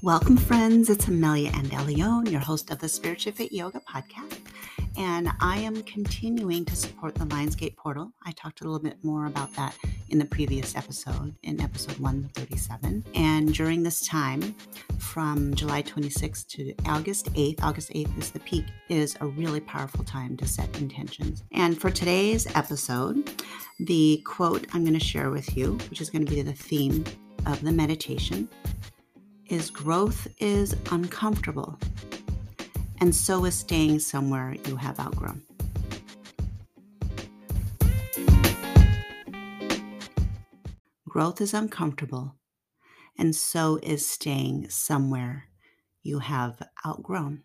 Welcome, friends. It's Amelia and Andaleon, your host of the Spiritually Fit Yoga podcast. And I am continuing to support the Lion's Gate portal. I talked a little bit more about that in the previous episode, in episode 137. And during this time, from July 26th to August 8th, August 8th is the peak, is a really powerful time to set intentions. And for today's episode, the quote I'm going to share with you, which is going to be the theme of the meditation, is growth is uncomfortable, and so is staying somewhere you have outgrown. Growth is uncomfortable, and so is staying somewhere you have outgrown.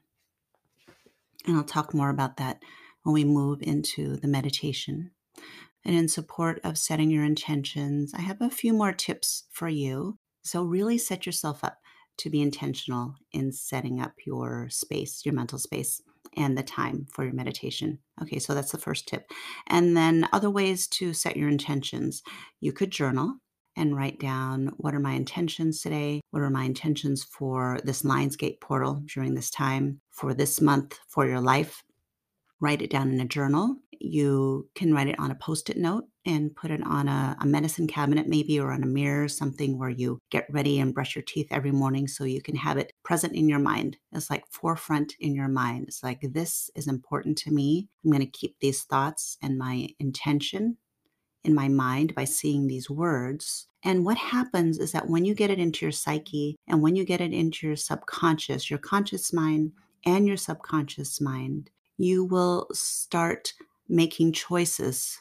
And I'll talk more about that when we move into the meditation. And in support of setting your intentions, I have a few more tips for you. So, really set yourself up to be intentional in setting up your space, your mental space, and the time for your meditation. Okay, so that's the first tip. And then other ways to set your intentions. You could journal and write down what are my intentions today? What are my intentions for this Lion's Gate portal during this time, for this month, for your life? Write it down in a journal you can write it on a post it note and put it on a, a, medicine cabinet, maybe, or on a mirror, something where you get ready and brush your teeth every morning so you can have it present in your mind. It's like forefront in your mind. It's like, this is important to me. I'm going to keep these thoughts and my intention in my mind by seeing these words. And what happens is that when you get it into your psyche and when you get it into your subconscious, your conscious mind and your subconscious mind, you will start making choices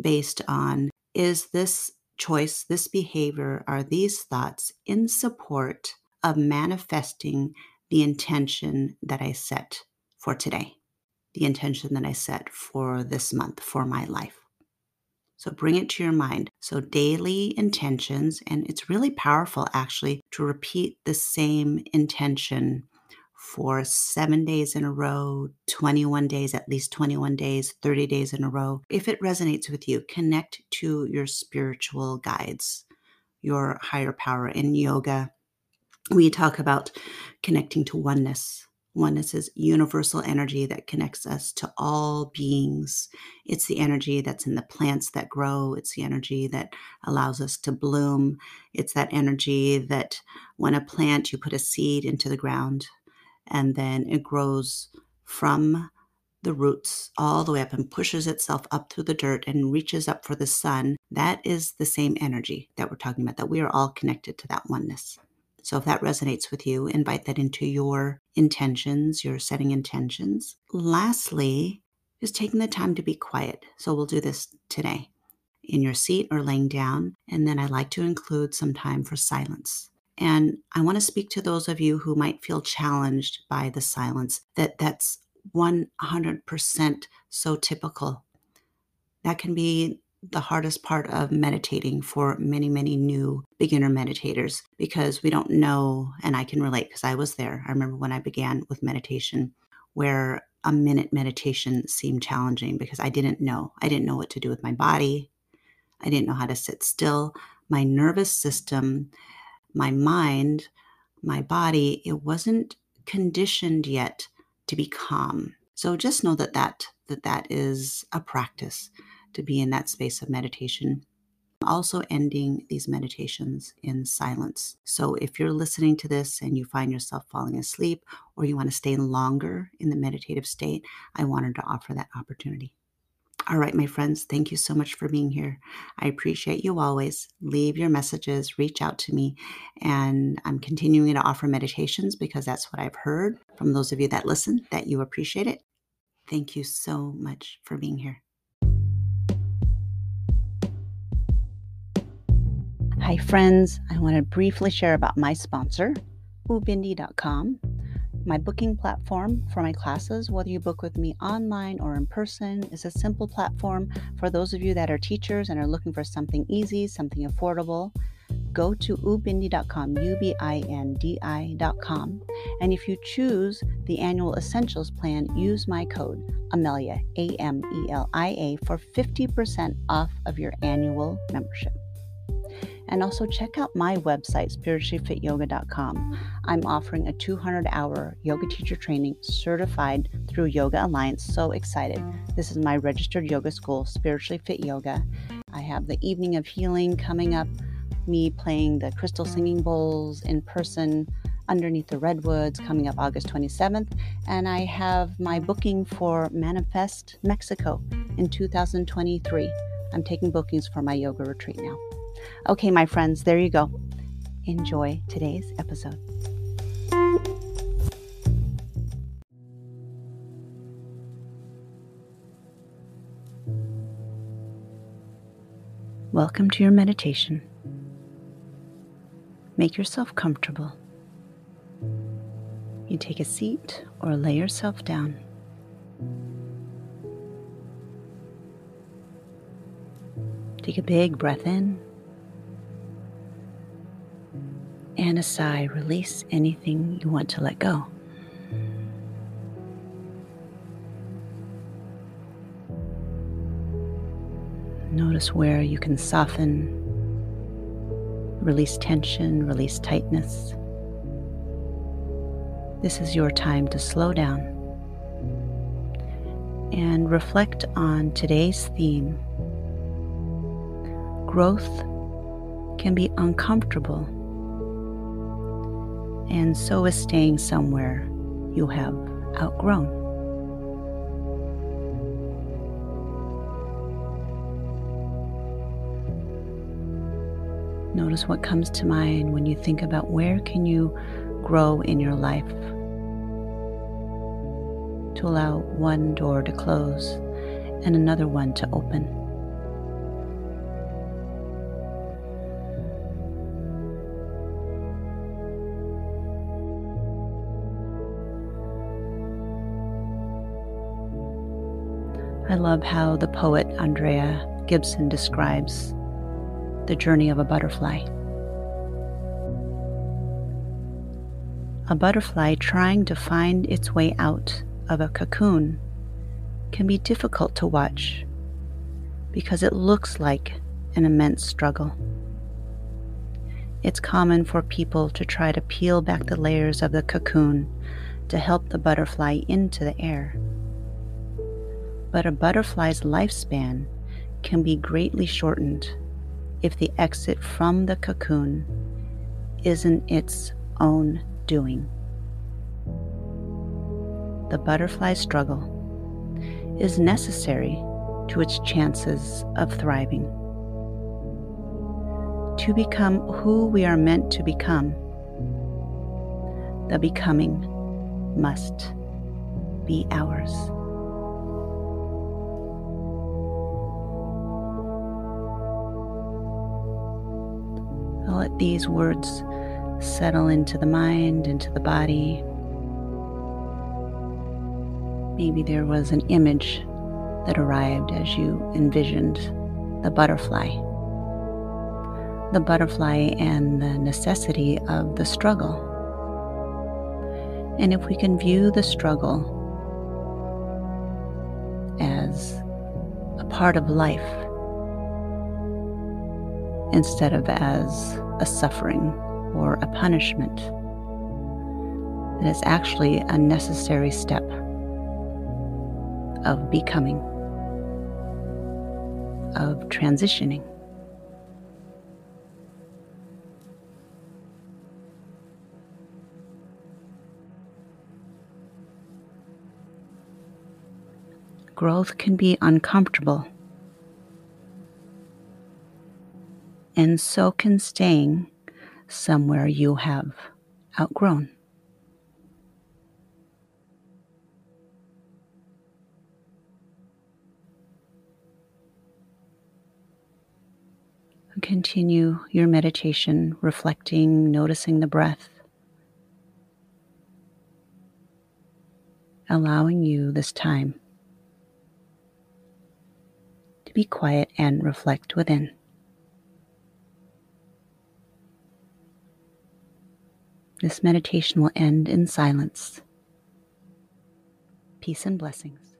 based on is this choice, this behavior, are these thoughts in support of manifesting the intention that I set for today, the intention that I set for this month, for my life. So bring it to your mind. So daily intentions, and it's really powerful actually to repeat the same intention for seven days in a row, 21 days, at least 21 days, 30 days in a row. If it resonates with you, connect to your spiritual guides, your higher power. In yoga, we talk about connecting to oneness. Oneness is universal energy that connects us to all beings. It's the energy that's in the plants that grow. It's the energy that allows us to bloom. It's that energy that when a plant, you put a seed into the ground and then it grows from the roots all the way up and pushes itself up through the dirt and reaches up for the sun. That is the same energy that we're talking about, that we are all connected to that oneness. So if that resonates with you, invite that into your intentions, your setting intentions. Lastly, just taking the time to be quiet. So we'll do this today in your seat or laying down. And then I like to include some time for silence. And I want to speak to those of you who might feel challenged by the silence, that that's 100% so typical. That can be the hardest part of meditating for many, many new beginner meditators because we don't know, and I can relate because I was there. I remember when I began with meditation where a minute meditation seemed challenging because I didn't know. I didn't know what to do with my body. I didn't know how to sit still. My nervous system my mind, my body, it wasn't conditioned yet to be calm. So just know that that that that is a practice to be in that space of meditation. Also ending these meditations in silence. So if you're listening to this and you find yourself falling asleep or you want to stay longer in the meditative state, I wanted to offer that opportunity. All right, my friends, thank you so much for being here. I appreciate you always. Leave your messages, reach out to me, and I'm continuing to offer meditations because that's what I've heard from those of you that listen that you appreciate it. Thank you so much for being here. Hi, friends. I want to briefly share about my sponsor, ubindi.com my booking platform for my classes, whether you book with me online or in person, is a simple platform for those of you that are teachers and are looking for something easy, something affordable. Go to ubindi.com, U B I N D I.com. And if you choose the annual essentials plan, use my code AMELIA, A M E L I A, for 50% off of your annual membership. And also check out my website, spirituallyfityoga.com. I'm offering a 200 hour yoga teacher training certified through Yoga Alliance. So excited. This is my registered yoga school, Spiritually Fit Yoga. I have the evening of healing coming up, me playing the crystal singing bowls in person underneath the redwoods coming up August 27th. And I have my booking for Manifest Mexico in 2023. I'm taking bookings for my yoga retreat now. Okay, my friends, there you go. Enjoy today's episode. Welcome to your meditation. Make yourself comfortable. You take a seat or lay yourself down. Take a big breath in and a sigh. Release anything you want to let go. Notice where you can soften, release tension, release tightness. This is your time to slow down and reflect on today's theme. Growth can be uncomfortable, and so is staying somewhere you have outgrown. Notice what comes to mind when you think about where can you grow in your life. To allow one door to close and another one to open. I love how the poet Andrea Gibson describes the journey of a butterfly. A butterfly trying to find its way out of a cocoon can be difficult to watch because it looks like an immense struggle. It's common for people to try to peel back the layers of the cocoon to help the butterfly into the air. But a butterfly's lifespan can be greatly shortened if the exit from the cocoon isn't its own doing. The butterfly struggle is necessary to its chances of thriving. To become who we are meant to become, the becoming must be ours. Let these words settle into the mind, into the body. Maybe there was an image that arrived as you envisioned the butterfly. The butterfly and the necessity of the struggle. And if we can view the struggle as a part of life instead of as a suffering or a punishment. It is actually a necessary step of becoming, of transitioning. Growth can be uncomfortable, and so can staying somewhere you have outgrown. Continue your meditation, reflecting, noticing the breath, allowing you this time to be quiet and reflect within. This meditation will end in silence. Peace and blessings.